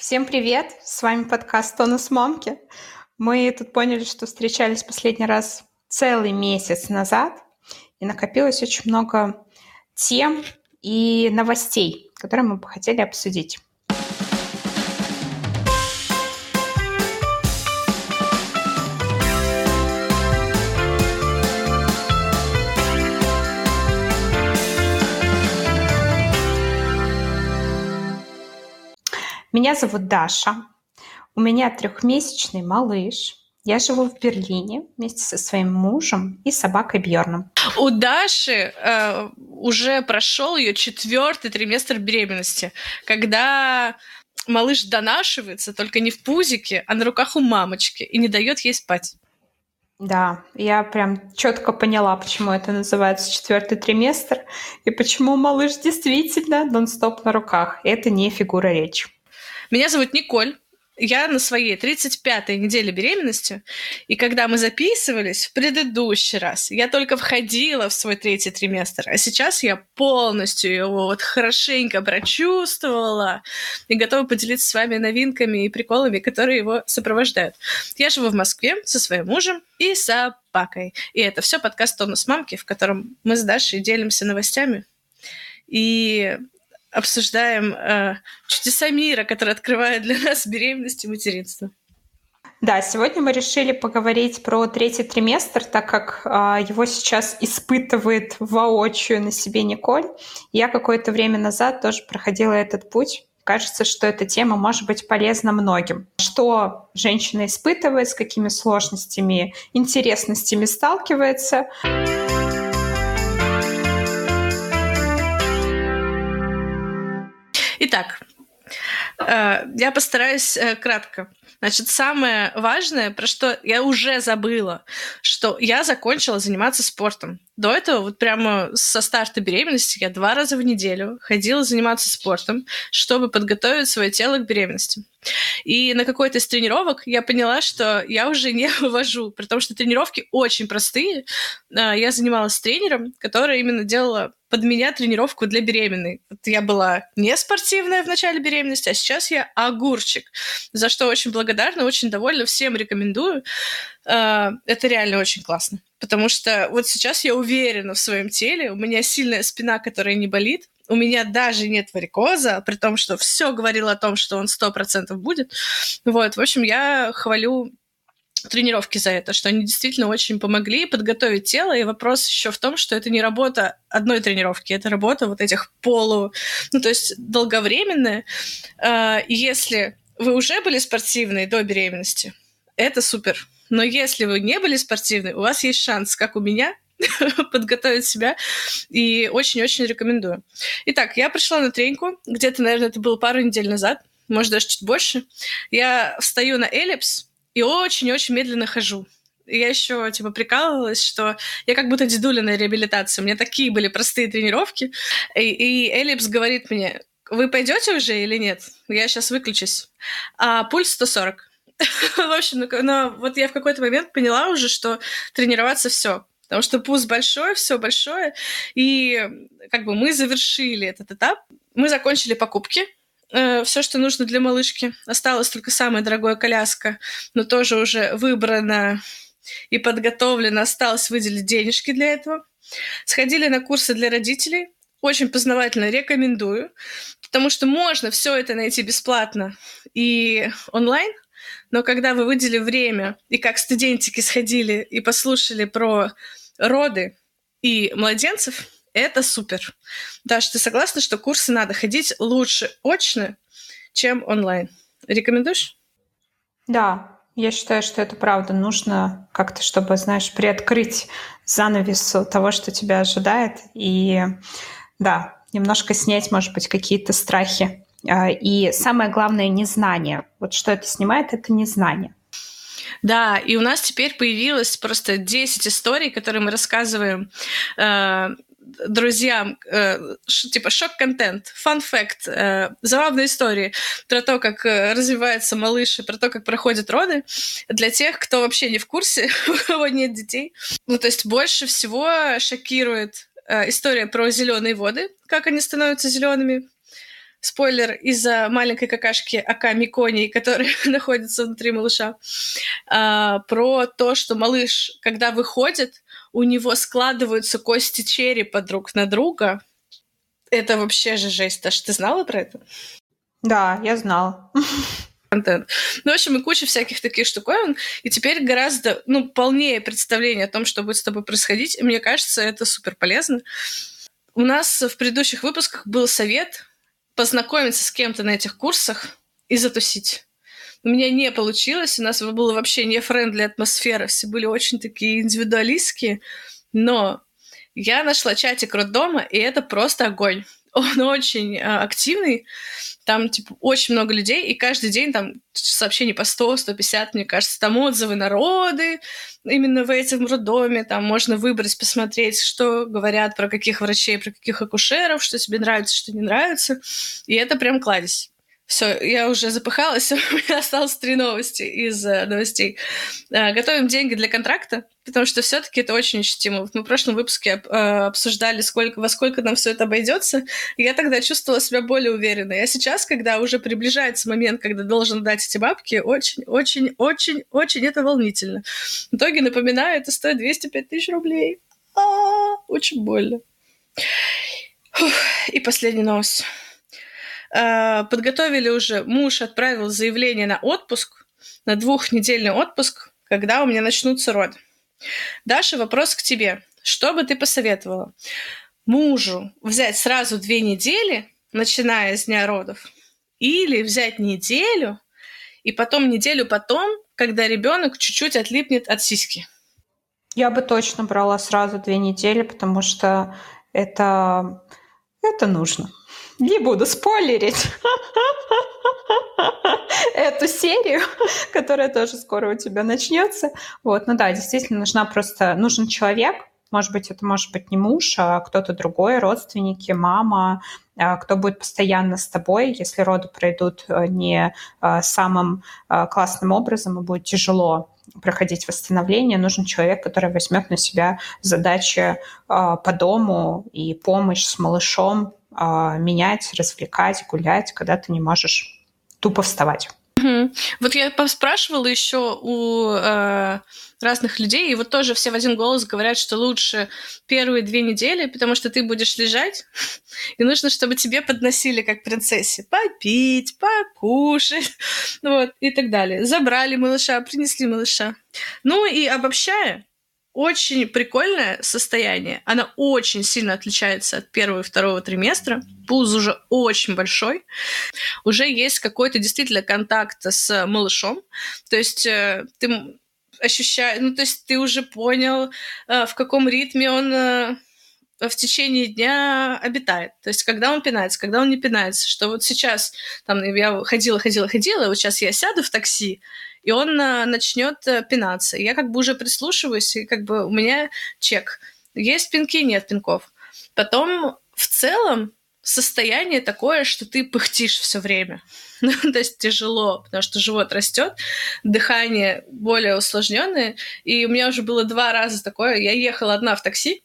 Всем привет! С вами подкаст «Тонус мамки». Мы тут поняли, что встречались последний раз целый месяц назад, и накопилось очень много тем и новостей, которые мы бы хотели обсудить. Меня зовут Даша. У меня трехмесячный малыш. Я живу в Берлине вместе со своим мужем и собакой Бьорном. У Даши э, уже прошел ее четвертый триместр беременности, когда малыш донашивается, только не в пузике, а на руках у мамочки и не дает ей спать. Да, я прям четко поняла, почему это называется четвертый триместр и почему малыш действительно нон-стоп на руках. Это не фигура речи. Меня зовут Николь. Я на своей 35-й неделе беременности, и когда мы записывались в предыдущий раз, я только входила в свой третий триместр, а сейчас я полностью его вот хорошенько прочувствовала и готова поделиться с вами новинками и приколами, которые его сопровождают. Я живу в Москве со своим мужем и собакой. И это все подкаст «Тонус мамки», в котором мы с Дашей делимся новостями и обсуждаем э, чудеса мира, которые открывают для нас беременность и материнство. Да, сегодня мы решили поговорить про третий триместр, так как э, его сейчас испытывает воочию на себе Николь. Я какое-то время назад тоже проходила этот путь. Кажется, что эта тема может быть полезна многим. Что женщина испытывает, с какими сложностями, интересностями сталкивается. Итак, э, я постараюсь э, кратко. Значит, самое важное, про что я уже забыла, что я закончила заниматься спортом. До этого вот прямо со старта беременности я два раза в неделю ходила заниматься спортом, чтобы подготовить свое тело к беременности. И на какой-то из тренировок я поняла, что я уже не вывожу, потому что тренировки очень простые. Э, я занималась с тренером, которая именно делала под меня тренировку для беременной. Вот я была не спортивная в начале беременности, а сейчас я огурчик, за что очень благодарна, очень довольна, всем рекомендую. А, это реально очень классно. Потому что вот сейчас я уверена в своем теле, у меня сильная спина, которая не болит, у меня даже нет варикоза, при том, что все говорило о том, что он сто процентов будет. Вот, в общем, я хвалю тренировки за это, что они действительно очень помогли подготовить тело. И вопрос еще в том, что это не работа одной тренировки, это работа вот этих полу, ну то есть долговременная. А, если вы уже были спортивные до беременности, это супер. Но если вы не были спортивны, у вас есть шанс, как у меня, подготовить себя. И очень-очень рекомендую. Итак, я пришла на треньку. Где-то, наверное, это было пару недель назад, может, даже чуть больше. Я встаю на эллипс, и очень-очень медленно хожу. Я еще типа прикалывалась, что я как будто дедуля на реабилитации. У меня такие были простые тренировки. И, и Эллипс говорит мне, вы пойдете уже или нет? Я сейчас выключусь. А пульс 140. В общем, ну, но вот я в какой-то момент поняла уже, что тренироваться все. Потому что пульс большой, все большое. И как бы мы завершили этот этап. Мы закончили покупки э, все, что нужно для малышки. Осталась только самая дорогая коляска, но тоже уже выбрана и подготовлена. Осталось выделить денежки для этого. Сходили на курсы для родителей. Очень познавательно рекомендую, потому что можно все это найти бесплатно и онлайн, но когда вы выделили время и как студентики сходили и послушали про роды и младенцев, это супер. Даша, ты согласна, что курсы надо ходить лучше очно, чем онлайн? Рекомендуешь? Да, я считаю, что это правда. Нужно как-то, чтобы, знаешь, приоткрыть занавес того, что тебя ожидает. И да, немножко снять, может быть, какие-то страхи. А, и самое главное, незнание. Вот что это снимает, это незнание. Да, и у нас теперь появилось просто 10 историй, которые мы рассказываем э, друзьям, э, типа шок-контент, фан-факт, э, забавные истории про то, как э, развивается малыш, и про то, как проходят роды, для тех, кто вообще не в курсе, у кого нет детей. Ну, то есть больше всего шокирует э, история про зеленые воды, как они становятся зелеными, спойлер из-за маленькой какашки Ака Микони, которая находится внутри малыша, а, про то, что малыш, когда выходит, у него складываются кости черепа друг на друга. Это вообще же жесть. Даша, ты знала про это? Да, я знала. контент. Ну, в общем, и куча всяких таких штуковин. И теперь гораздо, ну, полнее представление о том, что будет с тобой происходить. И мне кажется, это супер полезно. У нас в предыдущих выпусках был совет познакомиться с кем-то на этих курсах и затусить. У меня не получилось, у нас было вообще не френдли атмосфера, все были очень такие индивидуалистские, но я нашла чатик роддома, и это просто огонь. Он очень э, активный, там, типа, очень много людей, и каждый день там сообщений по 100, 150, мне кажется, там отзывы народы именно в этом роддоме, там можно выбрать, посмотреть, что говорят про каких врачей, про каких акушеров, что тебе нравится, что не нравится, и это прям кладезь. Все, я уже запыхалась, у меня осталось три новости из э, новостей. Э, готовим деньги для контракта, потому что все-таки это очень ощутимо. Вот мы в прошлом выпуске э, обсуждали, сколько, во сколько нам все это обойдется, я тогда чувствовала себя более уверенной. А сейчас, когда уже приближается момент, когда должен дать эти бабки, очень, очень, очень, очень это волнительно. В итоге, напоминаю, это стоит 205 тысяч рублей. А-а-а, очень больно. Фух. И последняя новость. Э, подготовили уже, муж отправил заявление на отпуск, на двухнедельный отпуск, когда у меня начнутся роды. Даша, вопрос к тебе. Что бы ты посоветовала? Мужу взять сразу две недели, начиная с дня родов, или взять неделю, и потом неделю потом, когда ребенок чуть-чуть отлипнет от сиськи? Я бы точно брала сразу две недели, потому что это, это нужно. Не буду спойлерить эту серию, которая тоже скоро у тебя начнется. Вот, ну да, действительно нужна просто нужен человек. Может быть, это может быть не муж, а кто-то другой, родственники, мама, а, кто будет постоянно с тобой, если роды пройдут э, не э, самым э, классным образом и будет тяжело проходить восстановление, нужен человек, который возьмет на себя задачи по дому и помощь с малышом а, менять, развлекать, гулять, когда ты не можешь тупо вставать. Вот я спрашивала еще у э, разных людей, и вот тоже все в один голос говорят, что лучше первые две недели, потому что ты будешь лежать, и нужно, чтобы тебе подносили как принцессе попить, покушать, вот, и так далее. Забрали малыша, принесли малыша. Ну и обобщая, очень прикольное состояние. Она очень сильно отличается от первого и второго триместра. Пуз уже очень большой. Уже есть какой-то действительно контакт с малышом. То есть э, ты ощущаешь, ну то есть ты уже понял, э, в каком ритме он э, в течение дня обитает. То есть, когда он пинается, когда он не пинается. Что вот сейчас, там, я ходила, ходила, ходила, вот сейчас я сяду в такси, и он э, начнет э, пинаться. Я как бы уже прислушиваюсь, и как бы у меня чек. Есть пинки, нет пинков. Потом в целом состояние такое, что ты пыхтишь все время. Ну, то есть тяжело, потому что живот растет, дыхание более усложненное. И у меня уже было два раза такое. Я ехала одна в такси,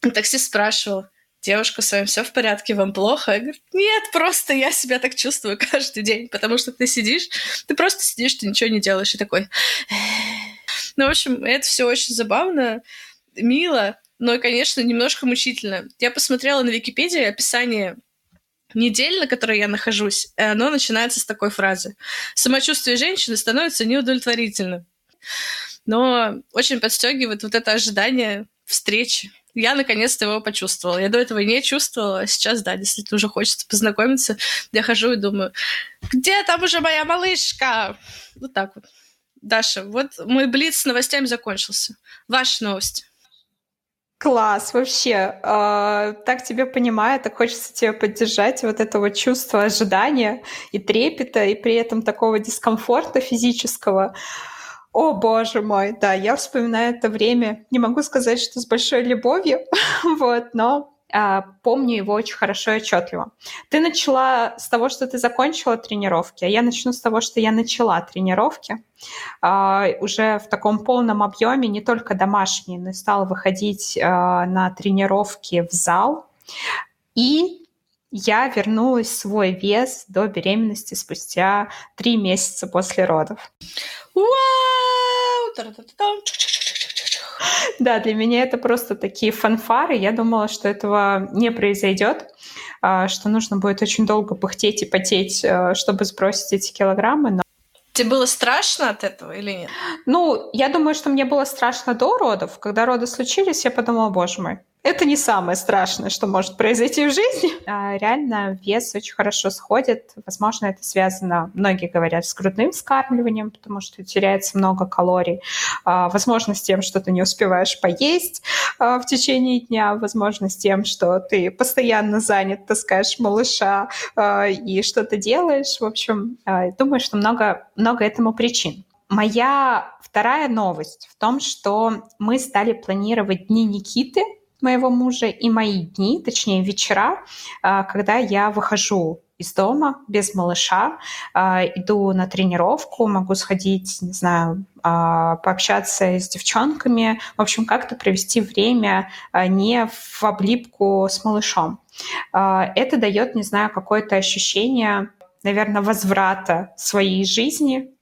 таксист спрашивал, девушка, с вами все в порядке, вам плохо? Я говорю, нет, просто я себя так чувствую каждый день, потому что ты сидишь, ты просто сидишь, ты ничего не делаешь, и такой... Ну, в общем, это все очень забавно, мило, но, конечно, немножко мучительно. Я посмотрела на Википедии описание недель, на которой я нахожусь, и оно начинается с такой фразы. Самочувствие женщины становится неудовлетворительным. Но очень подстегивает вот это ожидание встречи я наконец-то его почувствовала. Я до этого не чувствовала, а сейчас, да, действительно уже хочется познакомиться. Я хожу и думаю, где там уже моя малышка? Вот так вот. Даша, вот мой блиц с новостями закончился. Ваши новости. Класс, вообще. Э, так тебя понимаю, так хочется тебя поддержать. Вот это вот чувство ожидания и трепета, и при этом такого дискомфорта физического. О, боже мой, да, я вспоминаю это время. Не могу сказать, что с большой любовью, вот, но а, помню его очень хорошо и отчетливо. Ты начала с того, что ты закончила тренировки, а я начну с того, что я начала тренировки а, уже в таком полном объеме, не только домашние, но и стала выходить а, на тренировки в зал. И я вернулась в свой вес до беременности спустя три месяца после родов. Вау! Да, для меня это просто такие фанфары. Я думала, что этого не произойдет, а, что нужно будет очень долго пыхтеть и потеть, э, чтобы сбросить эти килограммы. Но Тебе было страшно от этого или нет? Ну, я думаю, что мне было страшно до родов. Когда роды случились, я подумала, боже мой, это не самое страшное, что может произойти в жизни. А реально вес очень хорошо сходит. Возможно, это связано, многие говорят, с грудным вскармливанием, потому что теряется много калорий. А, возможно, с тем, что ты не успеваешь поесть а, в течение дня. Возможно, с тем, что ты постоянно занят, таскаешь малыша а, и что-то делаешь. В общем, а, думаю, что много, много этому причин. Моя вторая новость в том, что мы стали планировать дни Никиты моего мужа и мои дни, точнее вечера, а, когда я выхожу из дома без малыша, а, иду на тренировку, могу сходить, не знаю, а, пообщаться с девчонками, в общем, как-то провести время не в облипку с малышом. Это дает, не знаю, какое-то ощущение, наверное, возврата своей жизни,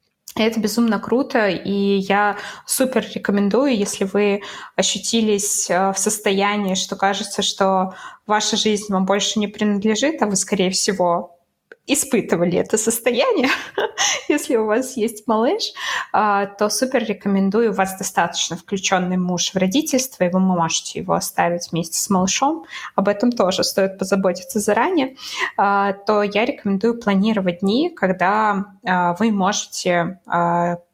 это безумно круто, и я супер рекомендую, если вы ощутились э, в состоянии, что кажется, что ваша жизнь вам больше не принадлежит, а вы, скорее всего, испытывали это состояние, если у вас есть малыш, а, то супер рекомендую, у вас достаточно включенный муж в родительство, и вы можете его оставить вместе с малышом, об этом тоже стоит позаботиться заранее, а, то я рекомендую планировать дни, когда а, вы можете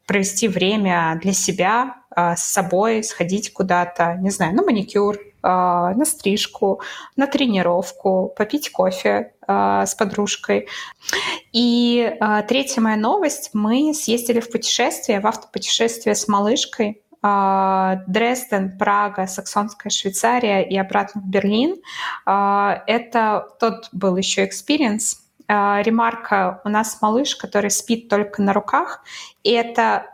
провести время для себя с собой, сходить куда-то, не знаю, на маникюр, на стрижку, на тренировку, попить кофе а, с подружкой. И а, третья моя новость. Мы съездили в путешествие, в автопутешествие с малышкой. Дрезден, Прага, Саксонская Швейцария и обратно в Берлин. Это тот был еще experience. Ремарка, у нас малыш, который спит только на руках, и это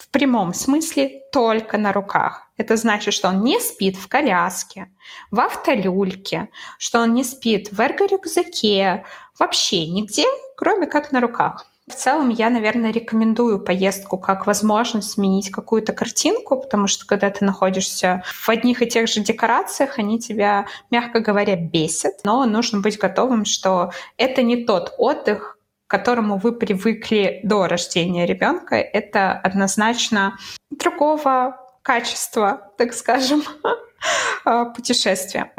в прямом смысле только на руках. Это значит, что он не спит в коляске, в автолюльке, что он не спит в эрго-рюкзаке, вообще нигде, кроме как на руках. В целом, я, наверное, рекомендую поездку как возможность сменить какую-то картинку, потому что когда ты находишься в одних и тех же декорациях, они тебя, мягко говоря, бесят. Но нужно быть готовым, что это не тот отдых, к которому вы привыкли до рождения ребенка, это однозначно другого качества, так скажем, а, путешествия.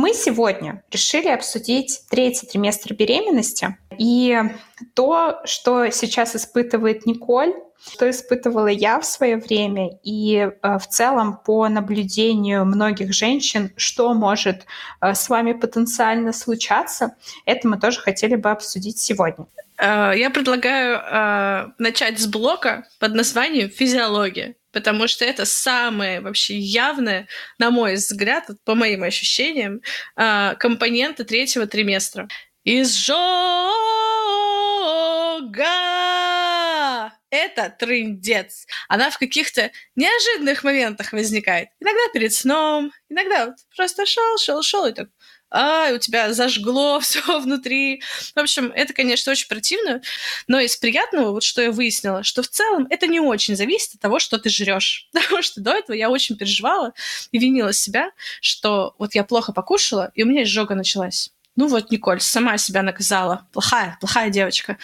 Мы сегодня решили обсудить третий триместр беременности и то, что сейчас испытывает Николь, что испытывала я в свое время, и э, в целом по наблюдению многих женщин, что может э, с вами потенциально случаться, это мы тоже хотели бы обсудить сегодня. Э, я предлагаю начать с блока под названием «Физиология», потому что это самое вообще явное, на мой взгляд, по моим ощущениям, компоненты третьего триместра. Изжога! это трындец. Она в каких-то неожиданных моментах возникает. Иногда перед сном, иногда вот просто шел, шел, шел и так а, у тебя зажгло все внутри. В общем, это, конечно, очень противно, но из приятного, вот что я выяснила, что в целом это не очень зависит от того, что ты жрешь. Потому что до этого я очень переживала и винила себя, что вот я плохо покушала, и у меня изжога началась. Ну вот, Николь, сама себя наказала. Плохая, плохая девочка.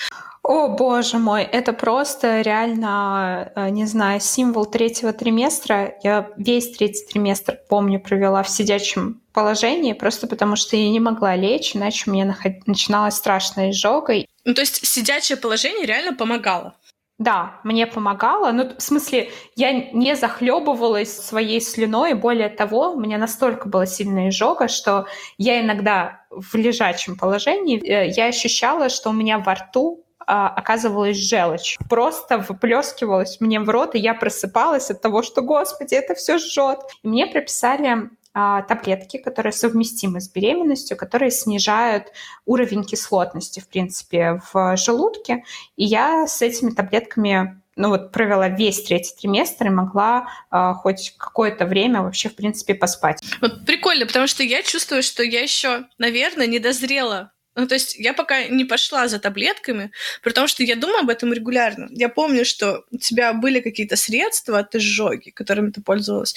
О, боже мой, это просто реально, э, не знаю, символ третьего триместра. Я весь третий триместр, помню, провела в сидячем положении, просто потому что я не могла лечь, иначе у меня начиналась страшная изжога. Ну, то есть сидячее положение реально помогало? Да, мне помогало. Ну, в смысле, я не захлебывалась своей слюной. Более того, у меня настолько была сильная изжога, что я иногда в лежачем положении э, я ощущала, что у меня во рту оказывалась желчь. Просто выплескивалась мне в рот, и я просыпалась от того, что, господи, это все жжет. И мне прописали а, таблетки, которые совместимы с беременностью, которые снижают уровень кислотности, в принципе, в желудке. И я с этими таблетками ну вот провела весь третий триместр и могла э, хоть какое-то время вообще, в принципе, поспать. Вот прикольно, потому что я чувствую, что я еще, наверное, не дозрела ну, то есть я пока не пошла за таблетками, потому что я думаю об этом регулярно. Я помню, что у тебя были какие-то средства от изжоги, которыми ты пользовалась.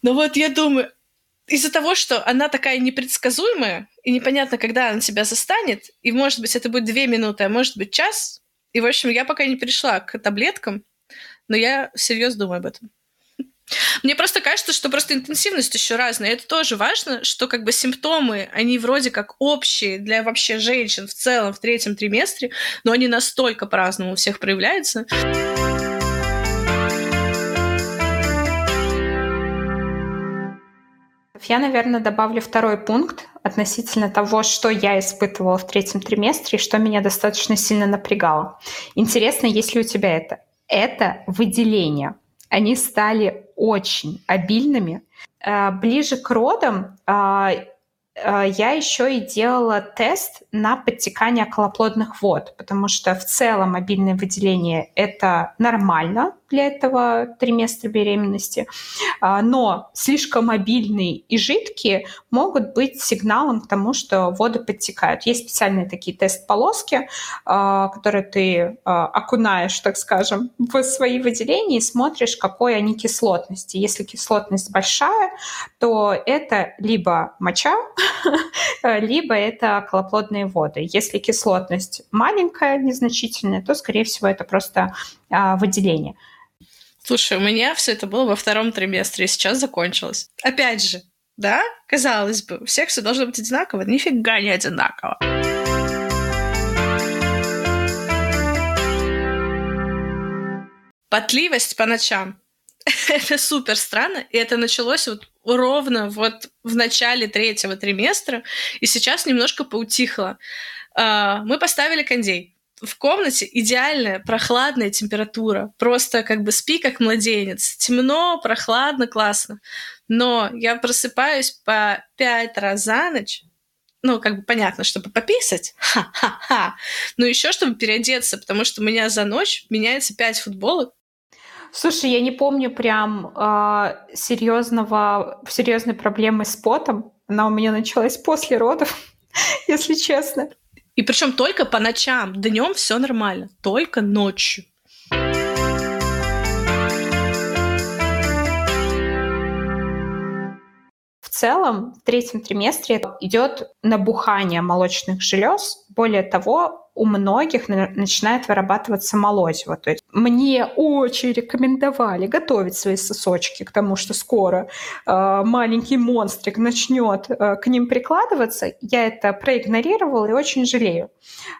Но вот я думаю, из-за того, что она такая непредсказуемая, и непонятно, когда она тебя застанет, и, может быть, это будет две минуты, а может быть, час, и, в общем, я пока не перешла к таблеткам, но я серьезно думаю об этом. Мне просто кажется, что просто интенсивность еще разная. Это тоже важно, что как бы симптомы, они вроде как общие для вообще женщин в целом в третьем триместре, но они настолько по-разному у всех проявляются. Я, наверное, добавлю второй пункт относительно того, что я испытывала в третьем триместре и что меня достаточно сильно напрягало. Интересно, есть ли у тебя это? Это выделение. Они стали очень обильными. Э, ближе к родам э, э, я еще и делала тест на подтекание околоплодных вод, потому что в целом обильное выделение – это нормально для этого триместра беременности, а, но слишком мобильные и жидкие могут быть сигналом к тому, что воды подтекают. Есть специальные такие тест-полоски, а, которые ты а, окунаешь, так скажем, в свои выделения и смотришь, какой они кислотности. Если кислотность большая, то это либо моча, либо это околоплодные воды. Если кислотность маленькая, незначительная, то, скорее всего, это просто выделение. Слушай, у меня все это было во втором триместре, и сейчас закончилось. Опять же, да, казалось бы, у всех все должно быть одинаково. Нифига не одинаково. Потливость по ночам. это супер странно, и это началось вот ровно вот в начале третьего триместра, и сейчас немножко поутихло. А, мы поставили кондей в комнате идеальная прохладная температура. Просто как бы спи как младенец. Темно, прохладно, классно. Но я просыпаюсь по пять раз за ночь, ну, как бы понятно, чтобы пописать, ха-ха-ха, но еще чтобы переодеться, потому что у меня за ночь меняется пять футболок. Слушай, я не помню прям э, серьезного, серьезной проблемы с потом. Она у меня началась после родов, если честно. И причем только по ночам. Днем все нормально. Только ночью. В целом, в третьем триместре идет набухание молочных желез. Более того, у многих начинает вырабатываться молозиво. То есть мне очень рекомендовали готовить свои сосочки к тому, что скоро э, маленький монстрик начнет э, к ним прикладываться. Я это проигнорировала и очень жалею.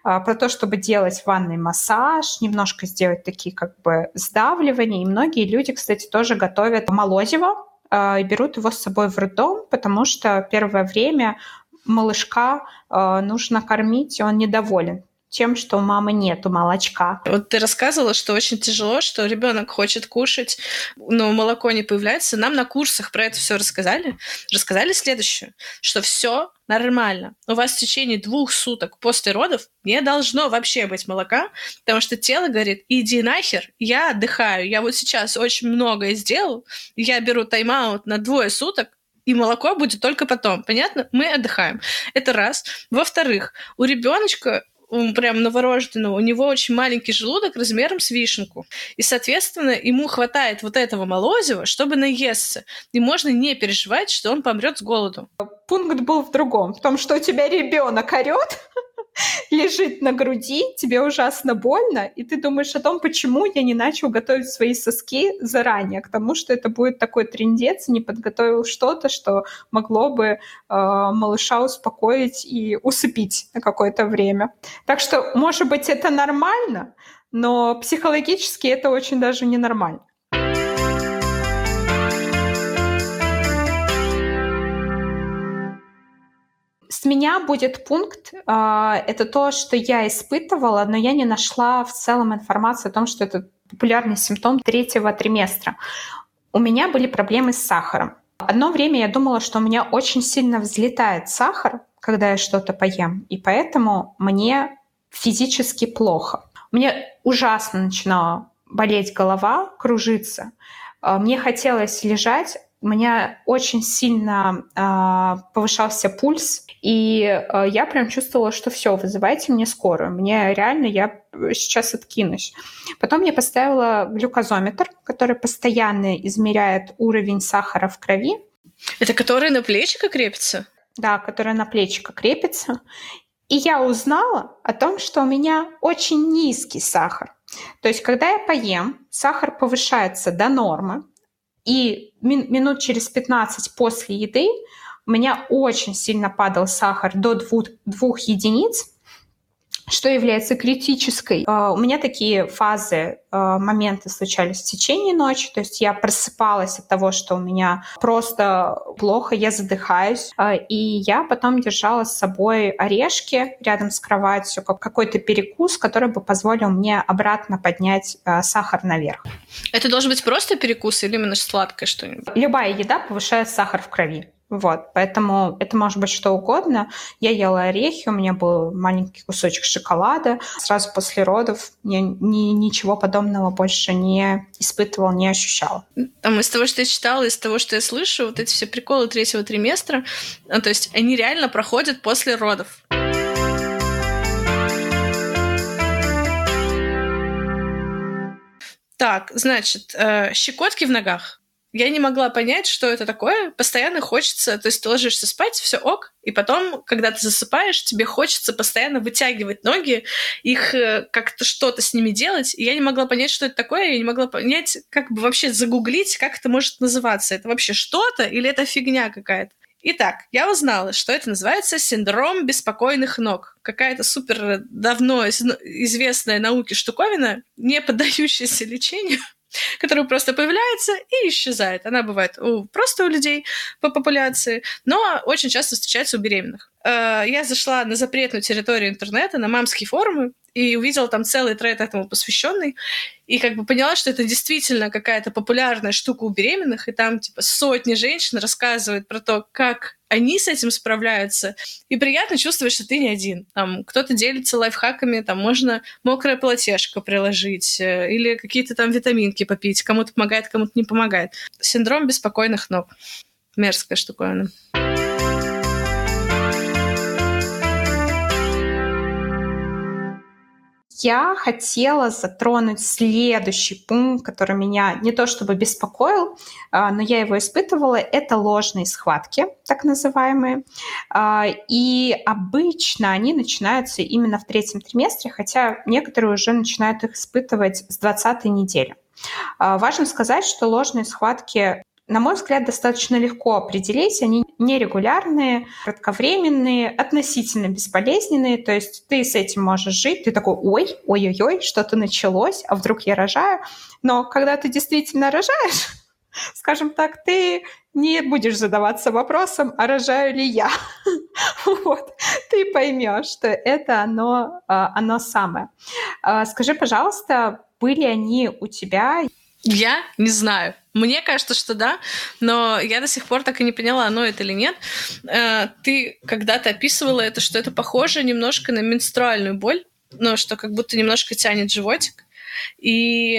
Э, про то, чтобы делать ванный массаж, немножко сделать такие как бы сдавливания. И многие люди, кстати, тоже готовят молозиво, э, и берут его с собой в роддом, потому что первое время малышка э, нужно кормить, и он недоволен тем, что у мамы нету молочка. Вот ты рассказывала, что очень тяжело, что ребенок хочет кушать, но молоко не появляется. Нам на курсах про это все рассказали. Рассказали следующее, что все нормально. У вас в течение двух суток после родов не должно вообще быть молока, потому что тело говорит, иди нахер, я отдыхаю, я вот сейчас очень многое сделал, я беру тайм-аут на двое суток, и молоко будет только потом. Понятно? Мы отдыхаем. Это раз. Во-вторых, у ребеночка прям новорожденного, у него очень маленький желудок размером с вишенку. И, соответственно, ему хватает вот этого молозива, чтобы наесться. И можно не переживать, что он помрет с голоду. Пункт был в другом, в том, что у тебя ребенок орет, лежит на груди, тебе ужасно больно, и ты думаешь о том, почему я не начал готовить свои соски заранее, к тому, что это будет такой трендец, не подготовил что-то, что могло бы э, малыша успокоить и усыпить на какое-то время. Так что, может быть, это нормально, но психологически это очень даже ненормально. С меня будет пункт, э, это то, что я испытывала, но я не нашла в целом информации о том, что это популярный симптом третьего триместра. У меня были проблемы с сахаром. Одно время я думала, что у меня очень сильно взлетает сахар, когда я что-то поем, и поэтому мне физически плохо. Мне ужасно начинало болеть голова, кружиться. А, мне хотелось лежать, у меня очень сильно э, повышался пульс, и э, я прям чувствовала, что все, вызывайте мне скорую. Мне реально, я сейчас откинусь. Потом я поставила глюкозометр, который постоянно измеряет уровень сахара в крови. Это который на плечико крепится? Да, который на плечико крепится. И я узнала о том, что у меня очень низкий сахар. То есть, когда я поем, сахар повышается до нормы, и минут через 15 после еды у меня очень сильно падал сахар до 2, 2 единиц, что является критической. А, у меня такие фазы, а, моменты случались в течение ночи, то есть я просыпалась от того, что у меня просто плохо, я задыхаюсь, а, и я потом держала с собой орешки рядом с кроватью, как какой-то перекус, который бы позволил мне обратно поднять сахар наверх. Это должен быть просто перекус или именно сладкое что-нибудь? Любая еда повышает сахар в крови. Вот, поэтому это может быть что угодно. Я ела орехи, у меня был маленький кусочек шоколада. Сразу после родов я ни, ничего подобного больше не испытывала, не ощущала. Там из того, что я читала, из того, что я слышу, вот эти все приколы третьего триместра, ну, то есть они реально проходят после родов. Так, значит, э, щекотки в ногах я не могла понять, что это такое. Постоянно хочется, то есть ты ложишься спать, все ок, и потом, когда ты засыпаешь, тебе хочется постоянно вытягивать ноги, их э, как-то что-то с ними делать. И я не могла понять, что это такое, я не могла понять, как бы вообще загуглить, как это может называться. Это вообще что-то или это фигня какая-то? Итак, я узнала, что это называется синдром беспокойных ног. Какая-то супер давно известная науке штуковина, не поддающаяся лечению, которая просто появляется и исчезает. Она бывает у, просто у людей по популяции, но очень часто встречается у беременных. Э, я зашла на запретную территорию интернета, на мамские форумы, и увидела там целый тред этому посвященный, и как бы поняла, что это действительно какая-то популярная штука у беременных, и там типа сотни женщин рассказывают про то, как они с этим справляются, и приятно чувствовать, что ты не один. Там кто-то делится лайфхаками, там можно мокрое полотешко приложить, э, или какие-то там витаминки попить, кому-то помогает, кому-то не помогает. Синдром беспокойных ног. Мерзкая штуковина. Я хотела затронуть следующий пункт, который меня не то чтобы беспокоил, а, но я его испытывала. Это ложные схватки, так называемые. А, и обычно они начинаются именно в третьем триместре, хотя некоторые уже начинают их испытывать с 20 недели. А, важно сказать, что ложные схватки на мой взгляд, достаточно легко определить. Они нерегулярные, кратковременные, относительно бесполезненные. То есть ты с этим можешь жить. Ты такой, ой, ой-ой-ой, что-то началось, а вдруг я рожаю. Но когда ты действительно рожаешь, скажем так, ты не будешь задаваться вопросом, а рожаю ли я. вот. Ты поймешь, что это оно, а, оно самое. А, скажи, пожалуйста, были они у тебя? Я не знаю. Мне кажется, что да, но я до сих пор так и не поняла, оно это или нет. Э, ты когда-то описывала это, что это похоже немножко на менструальную боль, но что как будто немножко тянет животик. И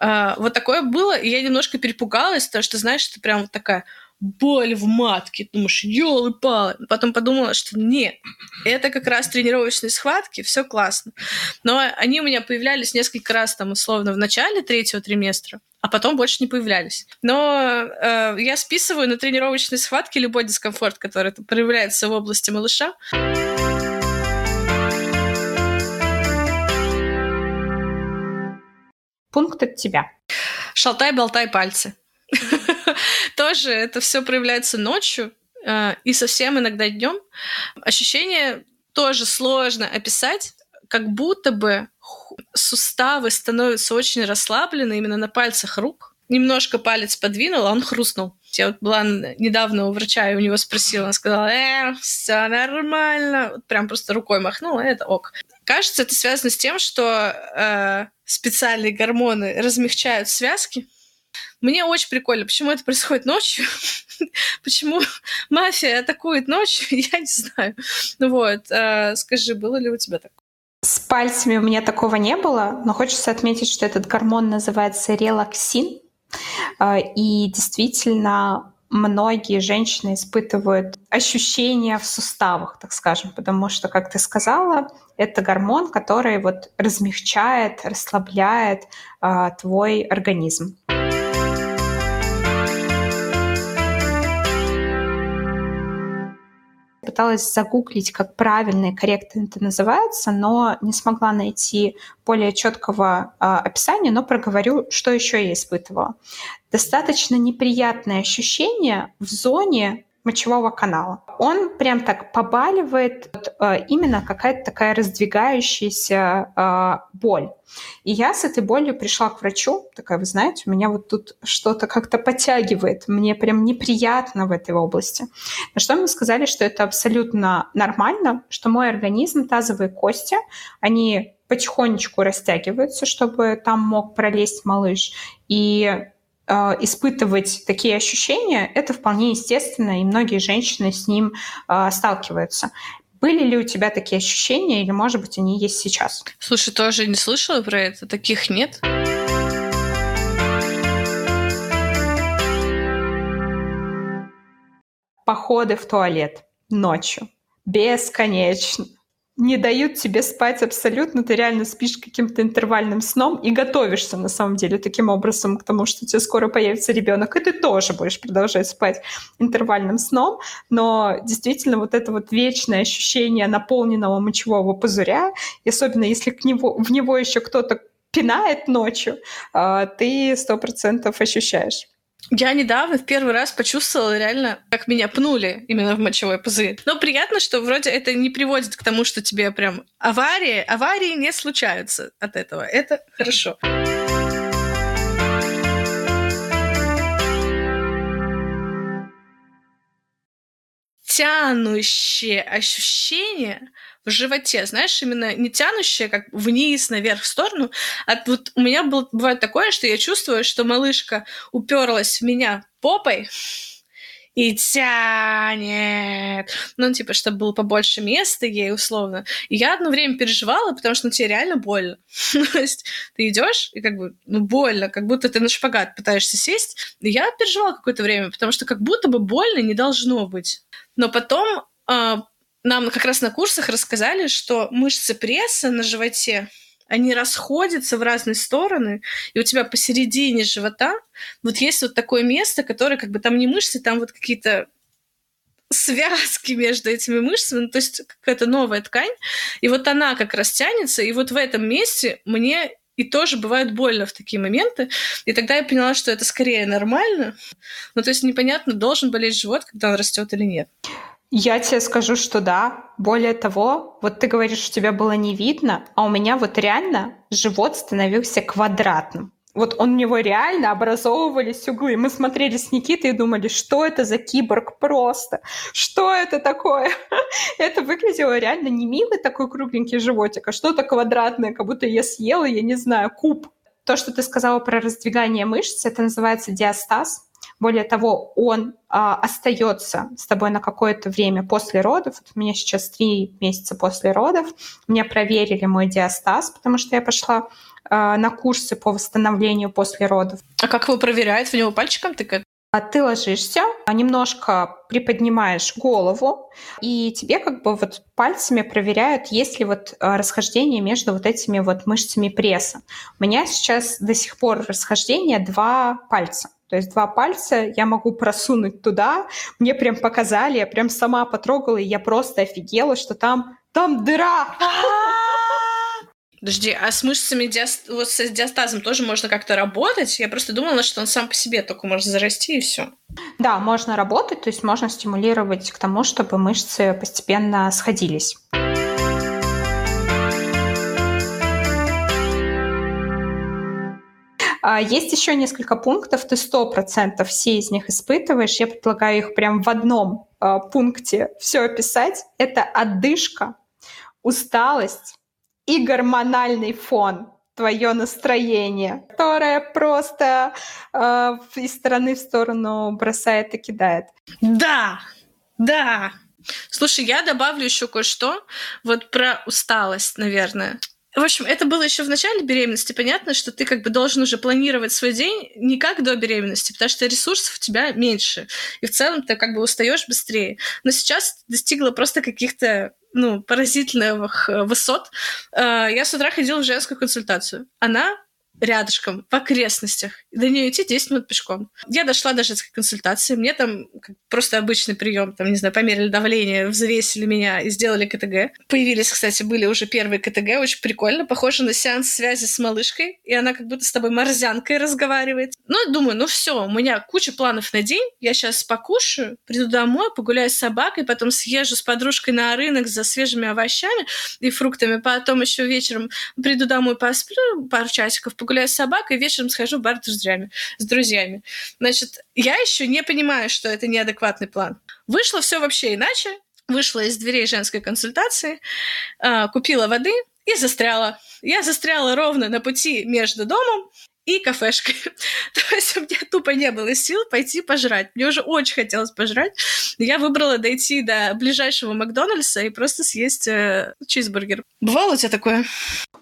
э, вот такое было, и я немножко перепугалась, потому что, знаешь, это прям вот такая боль в матке. Думаешь, елы-палы. Потом подумала, что нет, это как раз тренировочные схватки, все классно. Но они у меня появлялись несколько раз, там, условно, в начале третьего триместра, а потом больше не появлялись. Но э, я списываю на тренировочные схватки любой дискомфорт, который проявляется в области малыша. Пункт от тебя. Шалтай-болтай пальцы. Тоже это все проявляется ночью э, и совсем иногда днем. Ощущение тоже сложно описать, как будто бы суставы становятся очень расслаблены именно на пальцах рук. Немножко палец подвинул, а он хрустнул. Я вот была недавно у врача, и у него спросила, она сказала, э, все нормально. Вот прям просто рукой махнула, это ок. Кажется, это связано с тем, что э, специальные гормоны размягчают связки, мне очень прикольно, почему это происходит ночью, почему мафия атакует ночью, я не знаю. Вот, а, скажи, было ли у тебя такое? С пальцами у меня такого не было, но хочется отметить, что этот гормон называется релаксин. А, и действительно многие женщины испытывают ощущения в суставах, так скажем, потому что, как ты сказала, это гормон, который вот размягчает, расслабляет э, твой организм. Пыталась загуглить, как правильно и корректно это называется, но не смогла найти более четкого э, описания, но проговорю, что еще я испытывала. Достаточно неприятное ощущение в зоне мочевого канала. Он прям так побаливает, вот, э, именно какая-то такая раздвигающаяся э, боль. И я с этой болью пришла к врачу, такая, вы знаете, у меня вот тут что-то как-то подтягивает, мне прям неприятно в этой области. На что мне сказали, что это абсолютно нормально, что мой организм, тазовые кости, они потихонечку растягиваются, чтобы там мог пролезть малыш. И испытывать такие ощущения, это вполне естественно, и многие женщины с ним э, сталкиваются. Были ли у тебя такие ощущения, или, может быть, они есть сейчас? Слушай, тоже не слышала про это, таких нет. Походы в туалет ночью. Бесконечно не дают тебе спать абсолютно, ты реально спишь каким-то интервальным сном и готовишься на самом деле таким образом к тому, что у тебя скоро появится ребенок, и ты тоже будешь продолжать спать интервальным сном, но действительно вот это вот вечное ощущение наполненного мочевого пузыря, и особенно если к него, в него еще кто-то пинает ночью, а, ты сто процентов ощущаешь. Я недавно в первый раз почувствовала реально, как меня пнули именно в мочевой пузырь. Но приятно, что вроде это не приводит к тому, что тебе прям аварии, аварии не случаются от этого. Это хорошо. Тянущее ощущение в животе, знаешь, именно не тянущее как вниз, наверх, в сторону, а вот у меня был, бывает такое, что я чувствую, что малышка уперлась в меня попой, и тянет. Ну, типа, чтобы было побольше места ей, условно. И я одно время переживала, потому что ну, тебе реально больно. То есть ты идешь, и как бы, ну, больно, как будто ты на шпагат пытаешься сесть. И я переживала какое-то время, потому что как будто бы больно не должно быть. Но потом э, нам как раз на курсах рассказали, что мышцы пресса на животе, они расходятся в разные стороны, и у тебя посередине живота вот есть вот такое место, которое как бы там не мышцы, там вот какие-то связки между этими мышцами, ну, то есть какая-то новая ткань, и вот она как раз тянется, и вот в этом месте мне и тоже бывает больно в такие моменты. И тогда я поняла, что это скорее нормально. Ну, то есть непонятно, должен болеть живот, когда он растет или нет. Я тебе скажу, что да. Более того, вот ты говоришь, что тебя было не видно, а у меня вот реально живот становился квадратным. Вот он у него реально образовывались углы. Мы смотрели с Никитой и думали, что это за киборг просто? Что это такое? это выглядело реально не милый такой кругленький животик, а что-то квадратное, как будто я съела, я не знаю, куб. То, что ты сказала про раздвигание мышц, это называется диастаз. Более того, он а, остается с тобой на какое-то время после родов. Вот у меня сейчас три месяца после родов. Меня проверили мой диастаз, потому что я пошла а, на курсы по восстановлению после родов. А как его проверяют? В него пальчиком тыкают? А ты ложишься, немножко приподнимаешь голову, и тебе как бы вот пальцами проверяют, есть ли вот а, расхождение между вот этими вот мышцами пресса. У меня сейчас до сих пор расхождение два пальца. То есть два пальца я могу просунуть туда. Мне прям показали, я прям сама потрогала, и я просто офигела, что там, там дыра. Подожди, а с мышцами диаст... вот с диастазом тоже можно как-то работать? Я просто думала, что он сам по себе только может зарасти и все. Да, можно работать, то есть можно стимулировать к тому, чтобы мышцы постепенно сходились. А, есть еще несколько пунктов, ты сто процентов все из них испытываешь. Я предлагаю их прям в одном а, пункте все описать. Это отдышка, усталость и гормональный фон твое настроение, которое просто э, из стороны в сторону бросает и кидает. Да, да, Слушай, я добавлю еще кое-что. Вот про усталость, наверное. В общем, это было еще в начале беременности. Понятно, что ты как бы должен уже планировать свой день не как до беременности, потому что ресурсов у тебя меньше. И в целом ты как бы устаешь быстрее. Но сейчас достигла просто каких-то ну, поразительных э, высот. Э, я с утра ходила в женскую консультацию. Она рядышком, в окрестностях. До нее идти 10 минут пешком. Я дошла до женской консультации. Мне там просто обычный прием, там, не знаю, померили давление, взвесили меня и сделали КТГ. Появились, кстати, были уже первые КТГ, очень прикольно. Похоже на сеанс связи с малышкой, и она как будто с тобой морзянкой разговаривает. Ну, думаю, ну все, у меня куча планов на день. Я сейчас покушаю, приду домой, погуляю с собакой, потом съезжу с подружкой на рынок за свежими овощами и фруктами, потом еще вечером приду домой, посплю пару часиков, погуляю с собакой, вечером схожу в бар с друзьями. С друзьями. Значит, я еще не понимаю, что это неадекватный план. Вышло все вообще иначе. Вышла из дверей женской консультации, а, купила воды и застряла. Я застряла ровно на пути между домом и кафешкой. То есть у меня тупо не было сил пойти пожрать. Мне уже очень хотелось пожрать. Я выбрала дойти до ближайшего Макдональдса и просто съесть э, чизбургер. Бывало у тебя такое?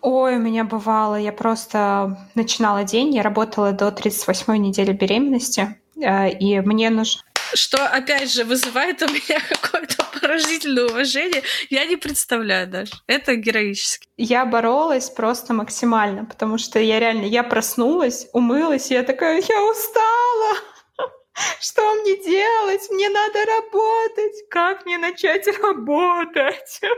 Ой, у меня бывало. Я просто начинала день, я работала до 38-й недели беременности, э, и мне нужно что, опять же, вызывает у меня какое-то поражительное уважение. Я не представляю даже. Это героически. Я боролась просто максимально, потому что я реально, я проснулась, умылась, и я такая, я устала. Что мне делать? Мне надо работать. Как мне начать работать?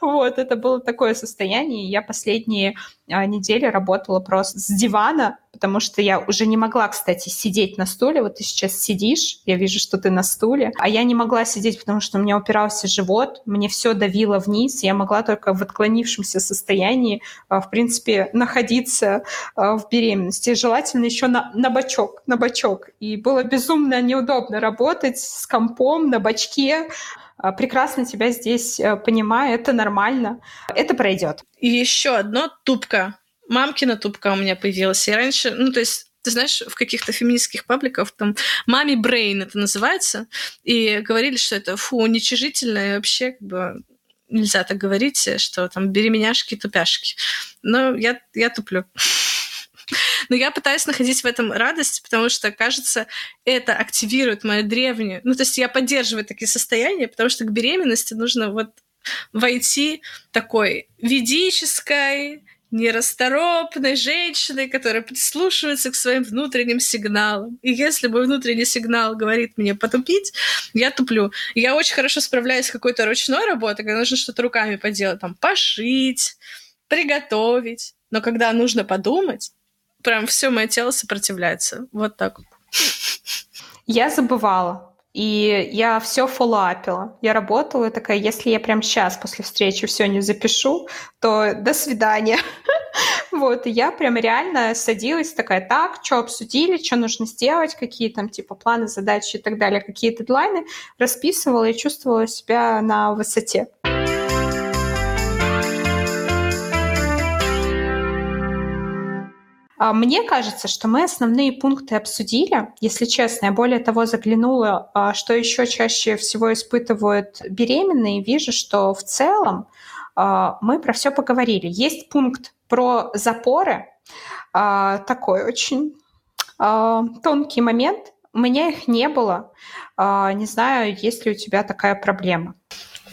Вот, это было такое состояние. Я последние недели работала просто с дивана, потому что я уже не могла, кстати, сидеть на стуле. Вот ты сейчас сидишь, я вижу, что ты на стуле, а я не могла сидеть, потому что у меня упирался живот, мне все давило вниз, я могла только в отклонившемся состоянии, а, в принципе, находиться а, в беременности. Желательно еще на, на бочок, на бочок. И было безумно неудобно работать с компом на бочке, прекрасно тебя здесь э, понимаю, это нормально, это пройдет. И еще одно тупка. Мамкина тупка у меня появилась. И раньше, ну, то есть ты знаешь, в каких-то феминистских пабликах, там, «Мами Брейн» это называется, и говорили, что это, фу, уничижительно, и вообще, как бы, нельзя так говорить, что там беременяшки-тупяшки. Но я, я туплю. Но я пытаюсь находить в этом радость, потому что, кажется, это активирует мою древнюю... Ну, то есть я поддерживаю такие состояния, потому что к беременности нужно вот войти такой ведической, нерасторопной женщиной, которая прислушивается к своим внутренним сигналам. И если мой внутренний сигнал говорит мне потупить, я туплю. Я очень хорошо справляюсь с какой-то ручной работой, когда нужно что-то руками поделать, там, пошить, приготовить. Но когда нужно подумать, прям все мое тело сопротивляется. Вот так. Я забывала. И я все фоллапила. Я работала и такая, если я прям сейчас после встречи все не запишу, то до свидания. Вот, и я прям реально садилась такая, так, что обсудили, что нужно сделать, какие там типа планы, задачи и так далее, какие дедлайны, расписывала и чувствовала себя на высоте. Мне кажется, что мы основные пункты обсудили. Если честно, я более того заглянула, а, что еще чаще всего испытывают беременные. Вижу, что в целом а, мы про все поговорили. Есть пункт про запоры, такой очень тонкий момент. У меня их не было. Не знаю, есть ли у тебя такая проблема.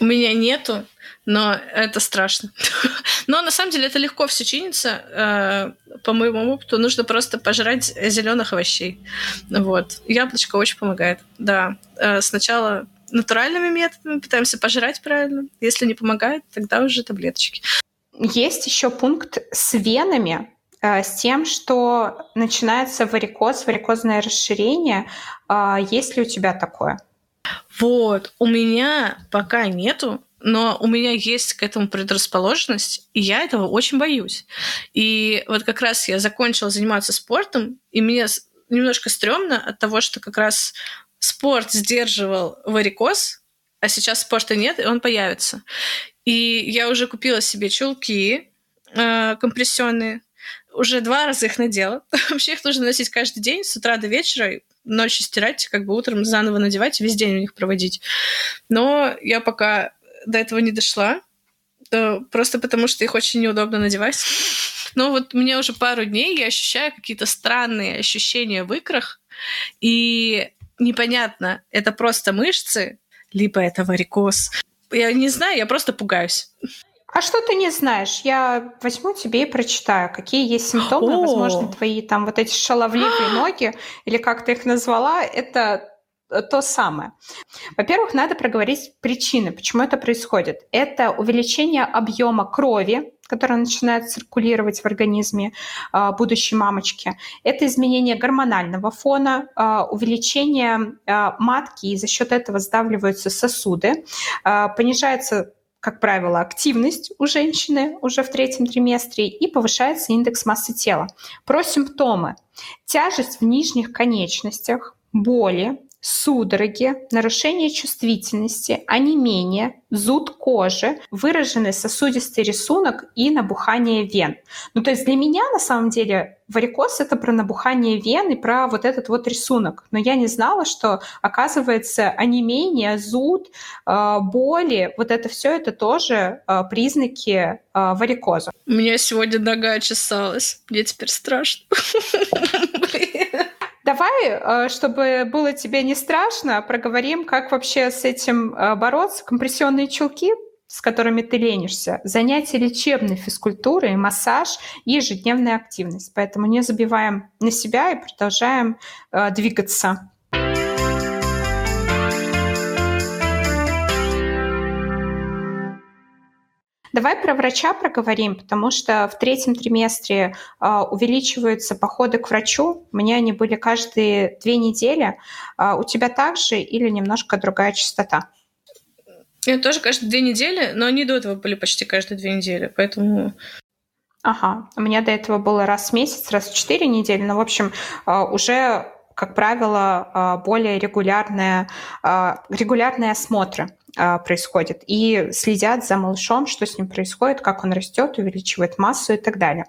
У меня нету, но это страшно. Но на самом деле это легко все чинится. Э, по моему опыту нужно просто пожрать зеленых овощей. Вот. Яблочко очень помогает. Да. Э, сначала натуральными методами пытаемся пожрать правильно. Если не помогает, тогда уже таблеточки. Есть еще пункт с венами, э, с тем, что начинается варикоз, варикозное расширение. Есть ли у тебя такое? Вот, у меня пока нету, но у меня есть к этому предрасположенность, и я этого очень боюсь. И вот как раз я закончила заниматься спортом, и мне немножко стрёмно от того, что как раз спорт сдерживал варикоз, а сейчас спорта нет, и он появится. И я уже купила себе чулки э, компрессионные, уже два раза их надела. Вообще их нужно носить каждый день, с утра до вечера, ночью стирать, как бы утром заново надевать, весь день у них проводить. Но я пока до этого не дошла, просто потому что их очень неудобно надевать. Но вот мне уже пару дней я ощущаю какие-то странные ощущения в икрах, и непонятно, это просто мышцы, либо это варикоз. Я не знаю, я просто пугаюсь. А что ты не знаешь? Я возьму тебе и прочитаю, какие есть симптомы. О! Возможно, твои там вот эти шаловливые ноги, или как ты их назвала, это то самое. Во-первых, надо проговорить причины, почему это происходит. Это увеличение объема крови, которая начинает циркулировать в организме э, будущей мамочки. Это изменение гормонального фона, э, увеличение э, матки, и за счет этого сдавливаются сосуды, э, понижается как правило, активность у женщины уже в третьем триместре и повышается индекс массы тела. Про симптомы. Тяжесть в нижних конечностях, боли, судороги, нарушение чувствительности, онемение, зуд кожи, выраженный сосудистый рисунок и набухание вен. Ну, то есть для меня, на самом деле, варикоз — это про набухание вен и про вот этот вот рисунок. Но я не знала, что, оказывается, онемение, зуд, э, боли, вот это все это тоже э, признаки э, варикоза. У меня сегодня нога чесалась. Мне теперь страшно. Давай, э, чтобы было тебе не страшно, проговорим, как вообще с этим э, бороться. Компрессионные чулки, с которыми ты ленишься, занятия лечебной физкультурой, массаж и ежедневная активность. Поэтому не забиваем на себя и продолжаем э, двигаться. Давай про врача проговорим, потому что в третьем триместре э, увеличиваются походы к врачу. У меня они были каждые две недели. Э, у тебя также или немножко другая частота? Я тоже каждые две недели, но они до этого были почти каждые две недели, поэтому... Ага, у меня до этого было раз в месяц, раз в четыре недели, но, в общем, уже как правило, более регулярные, регулярные осмотры. А, происходит, и следят за малышом, что с ним происходит, как он растет, увеличивает массу и так далее.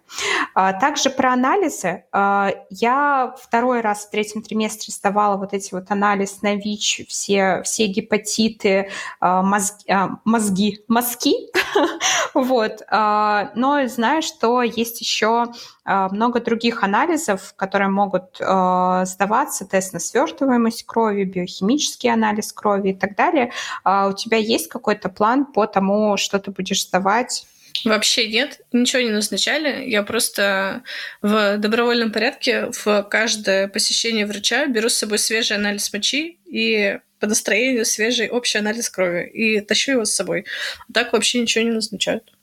А, также про анализы. А, я второй раз в третьем триместре сдавала вот эти вот анализ на ВИЧ, все, все гепатиты, мозги, мозги, мозги. вот. Но знаю, что есть еще много других анализов, которые могут сдаваться, тест на свертываемость крови, биохимический анализ крови и так далее тебя есть какой-то план по тому, что ты будешь сдавать? Вообще нет, ничего не назначали. Я просто в добровольном порядке в каждое посещение врача беру с собой свежий анализ мочи и по настроению свежий общий анализ крови и тащу его с собой. Так вообще ничего не назначают.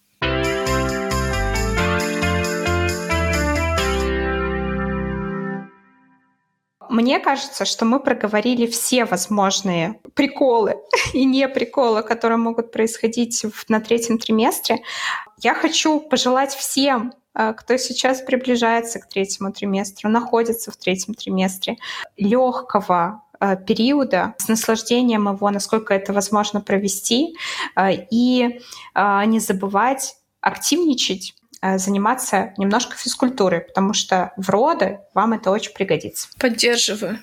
Мне кажется, что мы проговорили все возможные приколы и не приколы, которые могут происходить на третьем триместре. Я хочу пожелать всем, э, кто сейчас приближается к третьему триместру, находится в третьем триместре, легкого э, периода, с наслаждением его, насколько это возможно провести, э, и не забывать активничать, заниматься немножко физкультурой, потому что в роды вам это очень пригодится. Поддерживаю.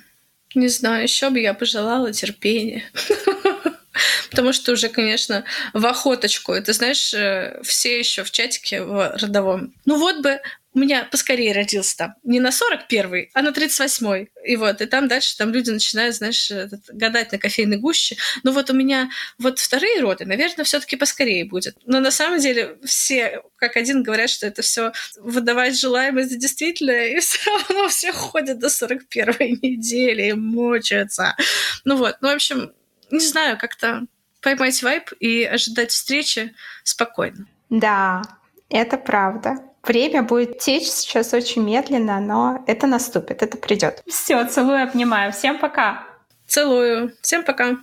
Не знаю, еще бы я пожелала терпения. Потому что уже, конечно, в охоточку. Это, знаешь, э, все еще в чатике в родовом. Ну вот бы у меня поскорее родился там. Не на 41-й, а на 38-й. И вот, и там дальше там люди начинают, знаешь, этот, гадать на кофейной гуще. Ну вот у меня вот вторые роды, наверное, все таки поскорее будет. Но на самом деле все как один говорят, что это все выдавать желаемое за действительное, и все равно все ходят до 41-й недели и мучаются. Ну вот, ну в общем, не знаю, как-то поймать вайп и ожидать встречи спокойно. Да, это правда. Время будет течь сейчас очень медленно, но это наступит, это придет. Все, целую, обнимаю. Всем пока. Целую. Всем пока.